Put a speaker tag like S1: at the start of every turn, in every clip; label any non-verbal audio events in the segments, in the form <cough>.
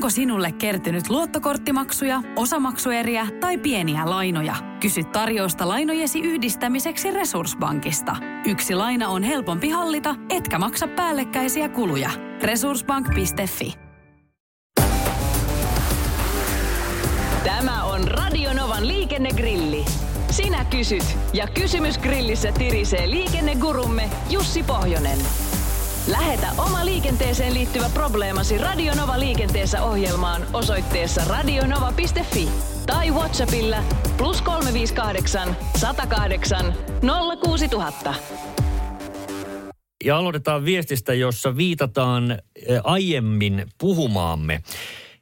S1: Onko sinulle kertynyt luottokorttimaksuja, osamaksueriä tai pieniä lainoja? Kysy tarjousta lainojesi yhdistämiseksi Resurssbankista. Yksi laina on helpompi hallita, etkä maksa päällekkäisiä kuluja. Resurssbank.fi
S2: Tämä on Radionovan liikennegrilli. Sinä kysyt ja kysymys grillissä tirisee liikennegurumme Jussi Pohjonen. Lähetä oma liikenteeseen liittyvä probleemasi Radionova liikenteessä ohjelmaan osoitteessa radionova.fi tai Whatsappilla plus 358 108 06000.
S3: Ja aloitetaan viestistä, jossa viitataan eh, aiemmin puhumaamme.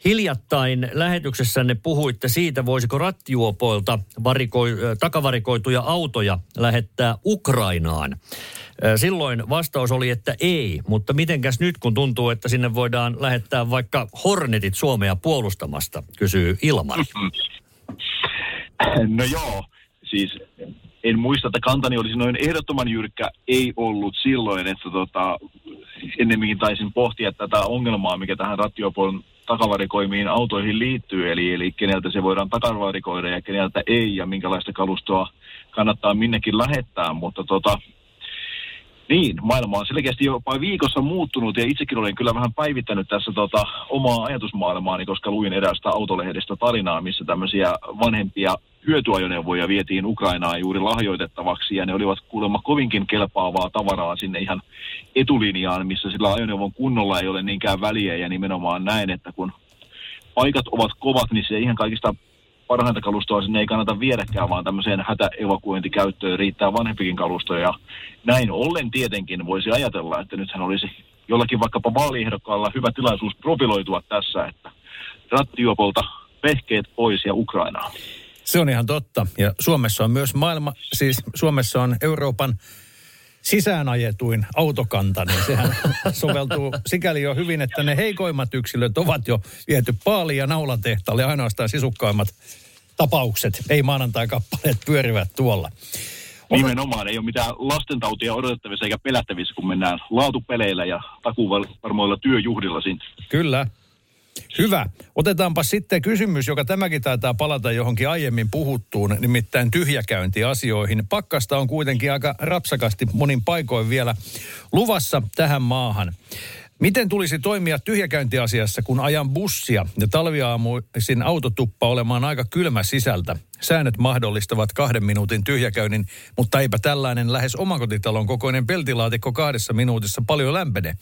S3: Hiljattain lähetyksessänne puhuitte siitä, voisiko rattijuopoilta varikoi, eh, takavarikoituja autoja lähettää Ukrainaan. Silloin vastaus oli, että ei, mutta mitenkäs nyt, kun tuntuu, että sinne voidaan lähettää vaikka Hornetit Suomea puolustamasta, kysyy Ilmari.
S4: No joo, siis en muista, että kantani olisi noin ehdottoman jyrkkä, ei ollut silloin, että tota, ennemminkin taisin pohtia tätä ongelmaa, mikä tähän rattiopon takavarikoimiin autoihin liittyy, eli, eli keneltä se voidaan takavarikoida ja keneltä ei, ja minkälaista kalustoa kannattaa minnekin lähettää, mutta tota, niin, maailma on selkeästi jopa viikossa muuttunut ja itsekin olen kyllä vähän päivittänyt tässä tota, omaa ajatusmaailmaani, koska luin erästä autolehdestä tarinaa, missä tämmöisiä vanhempia hyötyajoneuvoja vietiin Ukrainaan juuri lahjoitettavaksi ja ne olivat kuulemma kovinkin kelpaavaa tavaraa sinne ihan etulinjaan, missä sillä ajoneuvon kunnolla ei ole niinkään väliä ja nimenomaan näin, että kun paikat ovat kovat, niin se ihan kaikista parhainta kalustoa sinne ei kannata viedäkään, vaan tämmöiseen hätäevakuointikäyttöön riittää vanhempikin kalusto. Ja näin ollen tietenkin voisi ajatella, että nythän olisi jollakin vaikkapa vaaliehdokkaalla hyvä tilaisuus profiloitua tässä, että rattijuopolta vehkeet pois ja Ukrainaan.
S5: Se on ihan totta. Ja Suomessa on myös maailma, siis Suomessa on Euroopan sisäänajetuin autokanta, niin sehän <laughs> soveltuu sikäli jo hyvin, että ne heikoimmat yksilöt ovat jo viety paali- ja naulatehtaalle ainoastaan sisukkaimmat tapaukset, ei maanantai-kappaleet pyörivät tuolla.
S4: Nimenomaan ei ole mitään lastentautia odotettavissa eikä pelättävissä, kun mennään laatupeleillä ja takuvarmoilla työjuhdilla sinne.
S5: Kyllä. Hyvä. Otetaanpa sitten kysymys, joka tämäkin taitaa palata johonkin aiemmin puhuttuun, nimittäin tyhjäkäyntiasioihin. Pakkasta on kuitenkin aika rapsakasti monin paikoin vielä luvassa tähän maahan. Miten tulisi toimia tyhjäkäyntiasiassa, kun ajan bussia ja talviaamuisin autotuppa olemaan aika kylmä sisältä? Säännöt mahdollistavat kahden minuutin tyhjäkäynnin, mutta eipä tällainen lähes omakotitalon kokoinen peltilaatikko kahdessa minuutissa paljon lämpene.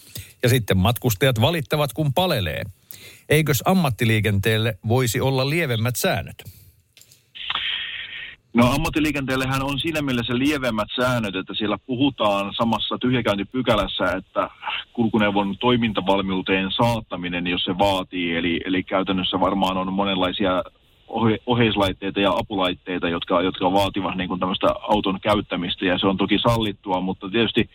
S5: Ja sitten matkustajat valittavat, kun palelee. Eikös ammattiliikenteelle voisi olla lievemmät säännöt?
S4: No ammattiliikenteellehän on siinä mielessä lievemmät säännöt, että siellä puhutaan samassa tyhjäkäyntipykälässä, että kulkuneuvon toimintavalmiuteen saattaminen, jos se vaatii. Eli, eli käytännössä varmaan on monenlaisia ohe, oheislaitteita ja apulaitteita, jotka, jotka vaativat niin kuin tämmöistä auton käyttämistä ja se on toki sallittua, mutta tietysti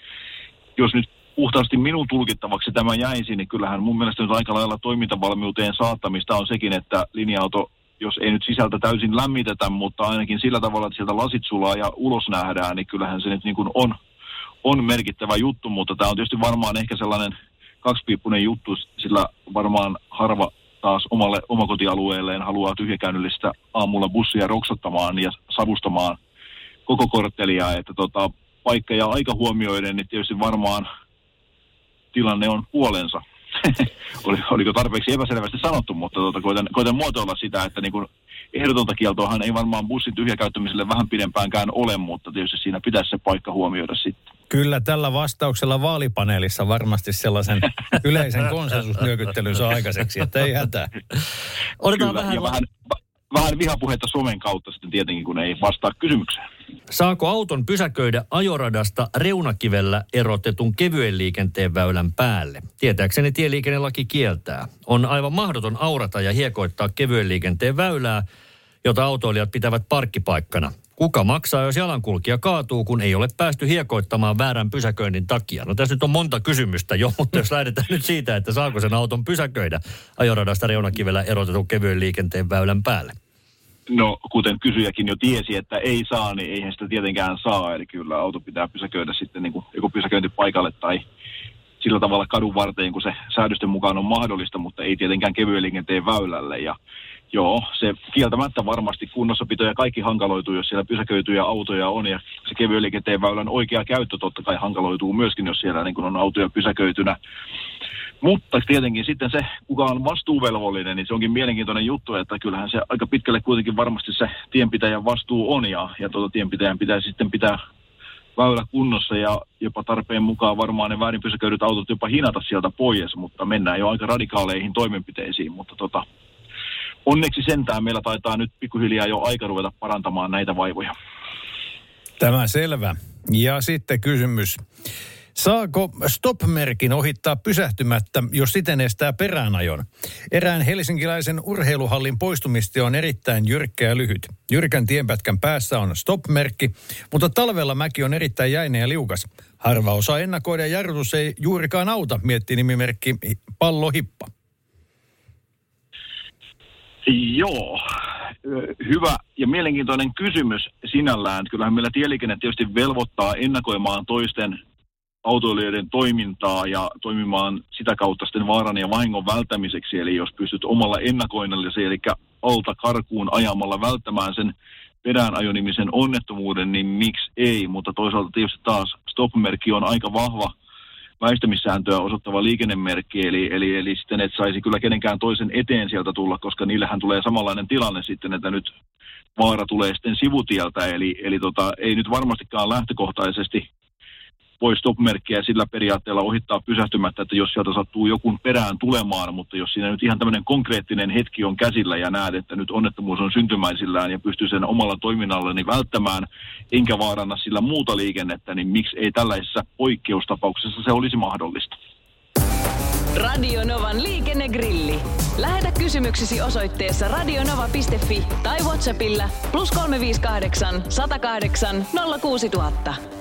S4: jos nyt puhtaasti minun tulkittavaksi tämä jäisi, niin kyllähän mun mielestä nyt aika lailla toimintavalmiuteen saattamista on sekin, että linja-auto, jos ei nyt sisältä täysin lämmitetä, mutta ainakin sillä tavalla, että sieltä lasit sulaa ja ulos nähdään, niin kyllähän se nyt niin kuin on, on merkittävä juttu, mutta tämä on tietysti varmaan ehkä sellainen kaksipiippunen juttu, sillä varmaan harva taas omalle omakotialueelleen haluaa tyhjäkäynnillistä aamulla bussia roksottamaan ja savustamaan koko korttelia, että tota, paikka ja aika huomioiden, niin tietysti varmaan tilanne on puolensa. <laughs> Oli, oliko tarpeeksi epäselvästi sanottu, mutta tuota, koitan, koitan muotoilla sitä, että niin kuin ehdotonta kieltoahan ei varmaan bussin tyhjäkäyttämiselle vähän pidempäänkään ole, mutta tietysti siinä pitäisi se paikka huomioida sitten.
S5: Kyllä tällä vastauksella vaalipaneelissa varmasti sellaisen <laughs> yleisen konsensusnyökyttelyn saa aikaiseksi, että ei hätää.
S3: Otetaan
S4: Kyllä,
S3: vähän,
S4: ja vähän, vähän vihapuhetta somen kautta sitten tietenkin, kun ei vastaa kysymykseen.
S3: Saako auton pysäköidä ajoradasta reunakivellä erotetun kevyen liikenteen väylän päälle? Tietääkseni tieliikennelaki kieltää. On aivan mahdoton aurata ja hiekoittaa kevyen liikenteen väylää, jota autoilijat pitävät parkkipaikkana. Kuka maksaa, jos jalankulkija kaatuu, kun ei ole päästy hiekoittamaan väärän pysäköinnin takia? No tässä nyt on monta kysymystä jo, <laughs> mutta jos lähdetään nyt siitä, että saako sen auton pysäköidä ajoradasta reunakivellä erotetun kevyen liikenteen väylän päälle.
S4: No, kuten kysyjäkin jo tiesi, että ei saa, niin eihän sitä tietenkään saa. Eli kyllä auto pitää pysäköidä sitten niin kuin joko pysäköintipaikalle tai, sillä tavalla kadun varteen, kun se säädösten mukaan on mahdollista, mutta ei tietenkään kevyen liikenteen väylälle. Ja joo, se kieltämättä varmasti kunnossapito ja kaikki hankaloituu, jos siellä pysäköityjä autoja on. Ja se kevyen liikenteen väylän oikea käyttö totta kai hankaloituu myöskin, jos siellä niin kun on autoja pysäköitynä. Mutta tietenkin sitten se, kuka on vastuuvelvollinen, niin se onkin mielenkiintoinen juttu, että kyllähän se aika pitkälle kuitenkin varmasti se tienpitäjän vastuu on ja, ja tuota, tienpitäjän pitää sitten pitää väylä kunnossa ja jopa tarpeen mukaan varmaan ne väärin pysäköidyt autot jopa hinata sieltä pois, mutta mennään jo aika radikaaleihin toimenpiteisiin, mutta tota, onneksi sentään meillä taitaa nyt pikkuhiljaa jo aika ruveta parantamaan näitä vaivoja.
S5: Tämä selvä. Ja sitten kysymys. Saako stop-merkin ohittaa pysähtymättä, jos siten estää peräänajon? Erään helsinkiläisen urheiluhallin poistumista on erittäin jyrkkä ja lyhyt. Jyrkän tienpätkän päässä on stop-merkki, mutta talvella mäki on erittäin jäinen ja liukas. Harva osaa ennakoida jarrutus ei juurikaan auta, miettii nimimerkki Pallohippa.
S4: Joo, hyvä ja mielenkiintoinen kysymys sinällään. Kyllähän meillä tieliikenne tietysti velvoittaa ennakoimaan toisten autoilijoiden toimintaa ja toimimaan sitä kautta sitten vaaran ja vahingon välttämiseksi. Eli jos pystyt omalla ennakoinnallisen, eli alta karkuun ajamalla välttämään sen peräänajonimisen onnettomuuden, niin miksi ei? Mutta toisaalta tietysti taas stop-merkki on aika vahva väistämissääntöä osoittava liikennemerkki, eli, eli, eli sitten et saisi kyllä kenenkään toisen eteen sieltä tulla, koska niillähän tulee samanlainen tilanne sitten, että nyt vaara tulee sitten sivutieltä, eli, eli tota, ei nyt varmastikaan lähtökohtaisesti voi stop-merkkiä sillä periaatteella ohittaa pysähtymättä, että jos sieltä sattuu joku perään tulemaan, mutta jos siinä nyt ihan tämmöinen konkreettinen hetki on käsillä ja näet, että nyt onnettomuus on syntymäisillään ja pystyy sen omalla toiminnallani välttämään, enkä vaaranna sillä muuta liikennettä, niin miksi ei tällaisessa poikkeustapauksessa se olisi mahdollista?
S2: Radio Novan liikennegrilli. Lähetä kysymyksesi osoitteessa radionova.fi tai Whatsappilla plus 358 108 06000.